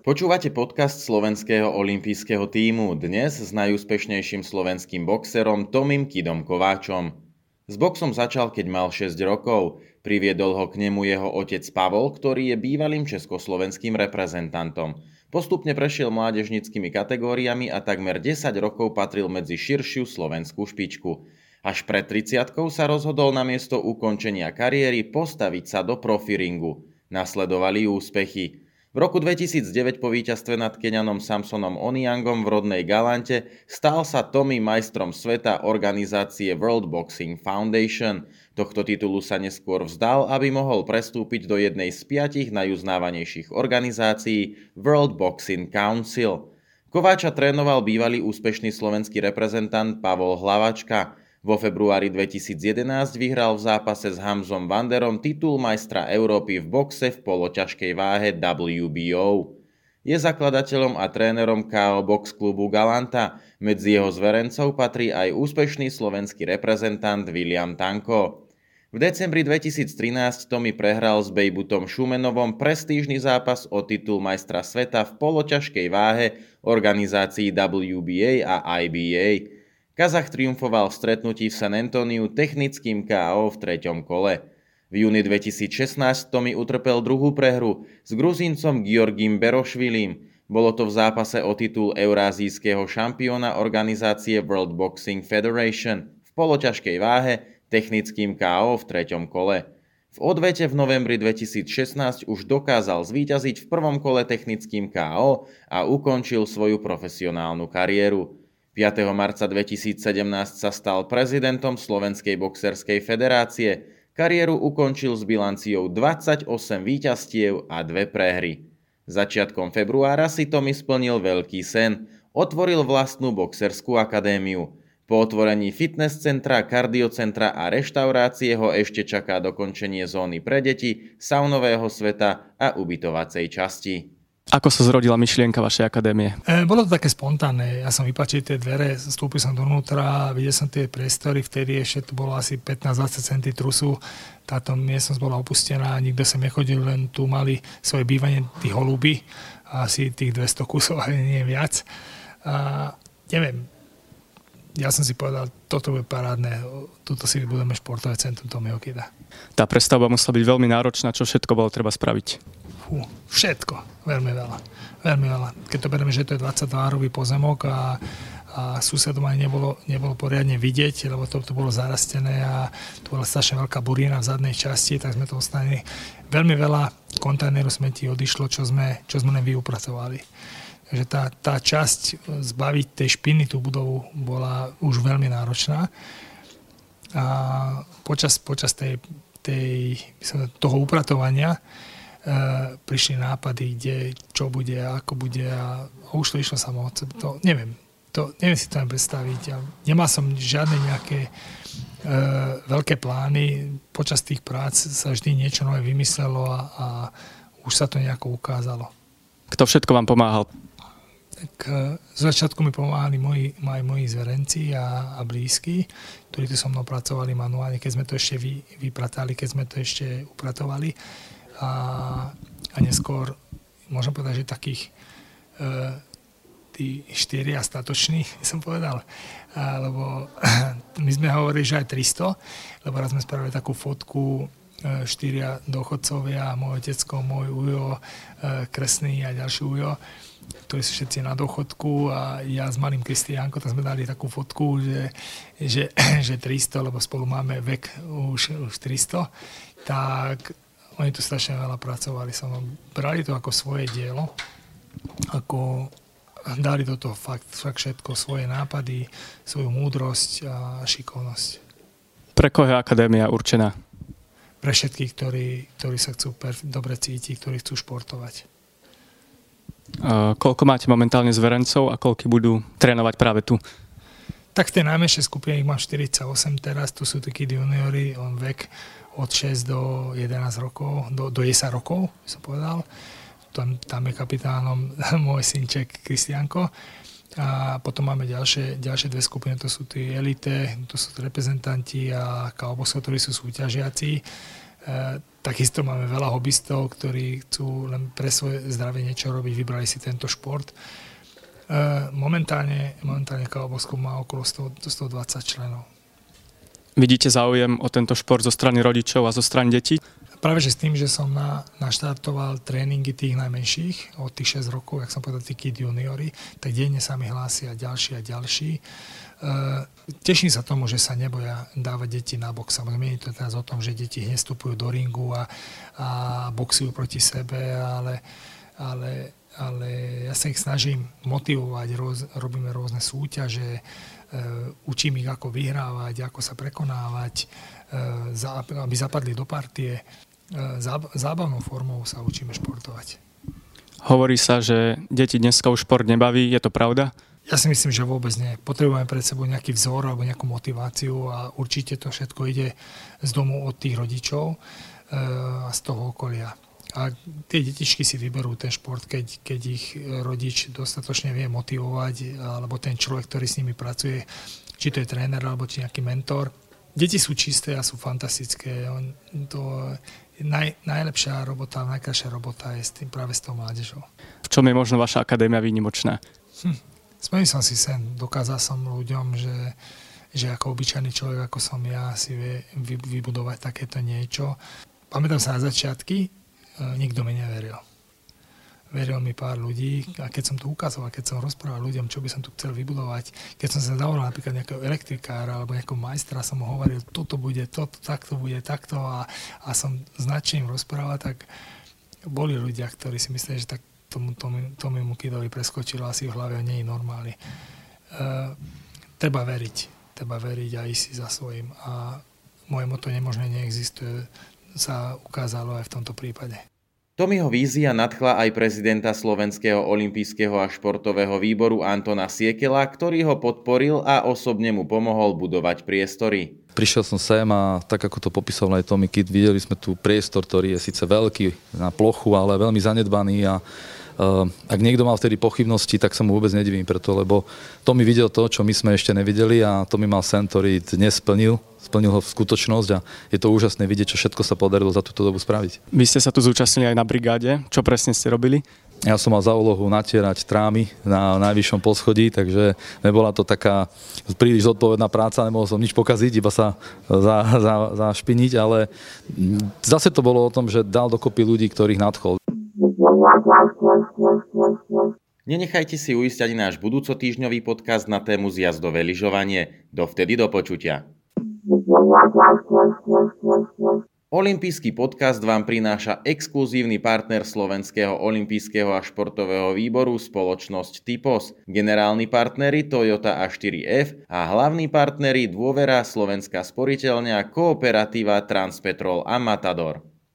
Počúvate podcast slovenského olympijského týmu dnes s najúspešnejším slovenským boxerom Tomim Kidom Kováčom. S boxom začal, keď mal 6 rokov. Priviedol ho k nemu jeho otec Pavol, ktorý je bývalým československým reprezentantom. Postupne prešiel mládežnickými kategóriami a takmer 10 rokov patril medzi širšiu slovenskú špičku. Až pred 30 sa rozhodol na miesto ukončenia kariéry postaviť sa do profiringu. Nasledovali úspechy. V roku 2009 po víťazstve nad Kenianom Samsonom Oniangom v rodnej Galante stal sa Tommy majstrom sveta organizácie World Boxing Foundation. Tohto titulu sa neskôr vzdal, aby mohol prestúpiť do jednej z piatich najuznávanejších organizácií World Boxing Council. Kováča trénoval bývalý úspešný slovenský reprezentant Pavol Hlavačka. Vo februári 2011 vyhral v zápase s Hamzom Vanderom titul majstra Európy v boxe v poloťažkej váhe WBO. Je zakladateľom a trénerom KO Box klubu Galanta. Medzi jeho zverencov patrí aj úspešný slovenský reprezentant William Tanko. V decembri 2013 Tommy prehral s Bejbutom Šumenovom prestížny zápas o titul majstra sveta v poloťažkej váhe organizácií WBA a IBA. Kazach triumfoval v stretnutí v San Antoniu technickým KO v treťom kole. V júni 2016 Tommy utrpel druhú prehru s Gruzíncom Georgim Berošvilim. Bolo to v zápase o titul eurázijského šampióna organizácie World Boxing Federation v poloťažkej váhe technickým KO v treťom kole. V odvete v novembri 2016 už dokázal zvíťaziť v prvom kole technickým KO a ukončil svoju profesionálnu kariéru. 5. marca 2017 sa stal prezidentom Slovenskej boxerskej federácie. Kariéru ukončil s bilanciou 28 víťazstiev a dve prehry. Začiatkom februára si Tommy splnil veľký sen. Otvoril vlastnú boxerskú akadémiu. Po otvorení fitness centra, kardiocentra a reštaurácie ho ešte čaká dokončenie zóny pre deti, saunového sveta a ubytovacej časti. Ako sa zrodila myšlienka vašej akadémie? E, bolo to také spontánne. Ja som vypačil tie dvere, vstúpil som dovnútra, videl som tie priestory, vtedy ešte to bolo asi 15-20 cm trusu. Táto miestnosť bola opustená, nikto sem nechodil, len tu mali svoje bývanie tí holuby, asi tých 200 kusov, ale nie viac. A, neviem, ja som si povedal, toto bude parádne, tuto si vybudeme športové centrum Tomio Kida. Tá prestavba musela byť veľmi náročná, čo všetko bolo treba spraviť? Fú, všetko, veľmi veľa. Veľmi veľa. Keď to bereme, že to je 22-árový pozemok a, a susedom ani nebolo, nebolo poriadne vidieť, lebo to, to bolo zarastené a tu bola strašne veľká burína v zadnej časti, tak sme to ostanili. Veľmi veľa kontajnerov smetí odišlo, čo sme, čo sme len vyupracovali. Takže tá, tá časť zbaviť tej špiny tú budovu bola už veľmi náročná. A počas, počas tej, tej, toho upratovania Eh, prišli nápady, kde, čo bude, ako bude a, už to išlo samo od sebe. To neviem, to, neviem si to len predstaviť. Ja nemal som žiadne nejaké e, veľké plány. Počas tých prác sa vždy niečo nové vymyslelo a, a už sa to nejako ukázalo. Kto všetko vám pomáhal? Tak e, z začiatku mi pomáhali moji, aj moji zverenci a, a blízky, ktorí tu so mnou pracovali manuálne, keď sme to ešte vy, vypratali, keď sme to ešte upratovali. A, a neskôr môžem povedať, že takých e, tí štyria statoční, som povedal, a, lebo my sme hovorili, že aj 300, lebo raz sme spravili takú fotku štyria dochodcovia, môj otecko, môj ujo, e, kresný a ďalší ujo, ktorí sú všetci na dochodku a ja s malým Kristiánko, tak sme dali takú fotku, že, že, že 300, lebo spolu máme vek už, už 300, tak oni tu strašne veľa pracovali, som brali to ako svoje dielo, ako dali do toho fakt, fakt všetko, svoje nápady, svoju múdrosť a šikovnosť. Pre koho je akadémia určená? Pre všetkých, ktorí, ktorí sa chcú dobre cítiť, ktorí chcú športovať. A koľko máte momentálne zverencov a koľko budú trénovať práve tu? Tak v tej najmenšej skupine ich mám 48 teraz, tu sú takí juniory, on vek od 6 do 11 rokov, do, do 10 rokov, som povedal. Tam, tam je kapitánom môj synček Kristianko. A potom máme ďalšie, ďalšie dve skupiny, to sú tí elite, to sú reprezentanti a kaobosov, ktorí sú súťažiaci. takisto máme veľa hobbystov, ktorí chcú len pre svoje zdravie niečo robiť, vybrali si tento šport. Momentálne, momentálne Kalobosko má okolo 100, 120 členov. Vidíte záujem o tento šport zo strany rodičov a zo strany detí? Práve že s tým, že som na, naštartoval tréningy tých najmenších od tých 6 rokov, jak som povedal, tí kid juniory, tak denne sa mi hlásia ďalší a ďalší. Uh, teším sa tomu, že sa neboja dávať deti na box. Samozrejme, je to teraz o tom, že deti hneď vstupujú do ringu a, a boxujú proti sebe, ale, ale, ale ja sa ich snažím motivovať, roz, robíme rôzne súťaže, uh, učím ich, ako vyhrávať, ako sa prekonávať, uh, aby zapadli do partie zábavnou formou sa učíme športovať. Hovorí sa, že deti dneska už šport nebaví, je to pravda? Ja si myslím, že vôbec nie. Potrebujeme pred sebou nejaký vzor alebo nejakú motiváciu a určite to všetko ide z domu od tých rodičov eh, a z toho okolia. A tie detičky si vyberú ten šport, keď, keď ich rodič dostatočne vie motivovať, alebo ten človek, ktorý s nimi pracuje, či to je tréner, alebo či nejaký mentor. Deti sú čisté a sú fantastické. To naj, najlepšia robota, najkrajšia robota je s tým, práve s tou mládežou. V čom je možno vaša akadémia výnimočná? Hm. Splnil som si sen. Dokázal som ľuďom, že, že ako obyčajný človek, ako som ja, si vie vybudovať takéto niečo. Pamätám sa na začiatky, e, nikto mi neveril veril mi pár ľudí a keď som to ukazoval, keď som rozprával ľuďom, čo by som tu chcel vybudovať, keď som sa zavolal napríklad nejakého elektrikára alebo nejakého majstra, som mu hovoril, toto bude, toto, takto bude, takto a, a som značným rozprával, tak boli ľudia, ktorí si mysleli, že tak tomu, tomu, tomu Mukidovi preskočilo asi v hlave a nie je normálny. Uh, treba veriť, treba veriť a ísť si za svojím a moje moto nemožné neexistuje sa ukázalo aj v tomto prípade. Tomiho vízia nadchla aj prezidenta Slovenského olympijského a športového výboru Antona Siekela, ktorý ho podporil a osobne mu pomohol budovať priestory. Prišiel som sem a tak ako to popísal aj Tommy Kid, videli sme tu priestor, ktorý je síce veľký na plochu, ale veľmi zanedbaný a ak niekto mal vtedy pochybnosti, tak sa mu vôbec nedivím preto, lebo Tommy videl to, čo my sme ešte nevideli a Tommy mal sen, ktorý dnes splnil, splnil ho v skutočnosť a je to úžasné vidieť, čo všetko sa podarilo za túto dobu spraviť. Vy ste sa tu zúčastnili aj na brigáde. Čo presne ste robili? Ja som mal za úlohu natierať trámy na najvyššom poschodí, takže nebola to taká príliš zodpovedná práca, nemohol som nič pokaziť, iba sa za, za, zašpiniť, ale zase to bolo o tom, že dal dokopy ľudí, ktorých nadchol. Nenechajte si uísť ani náš budúcotýžňový podcast na tému zjazdové lyžovanie. Dovtedy do počutia. Olympijský podcast vám prináša exkluzívny partner Slovenského olympijského a športového výboru spoločnosť Typos, generálni partneri Toyota A4F a hlavní partneri Dôvera Slovenská sporiteľňa Kooperatíva Transpetrol a Matador.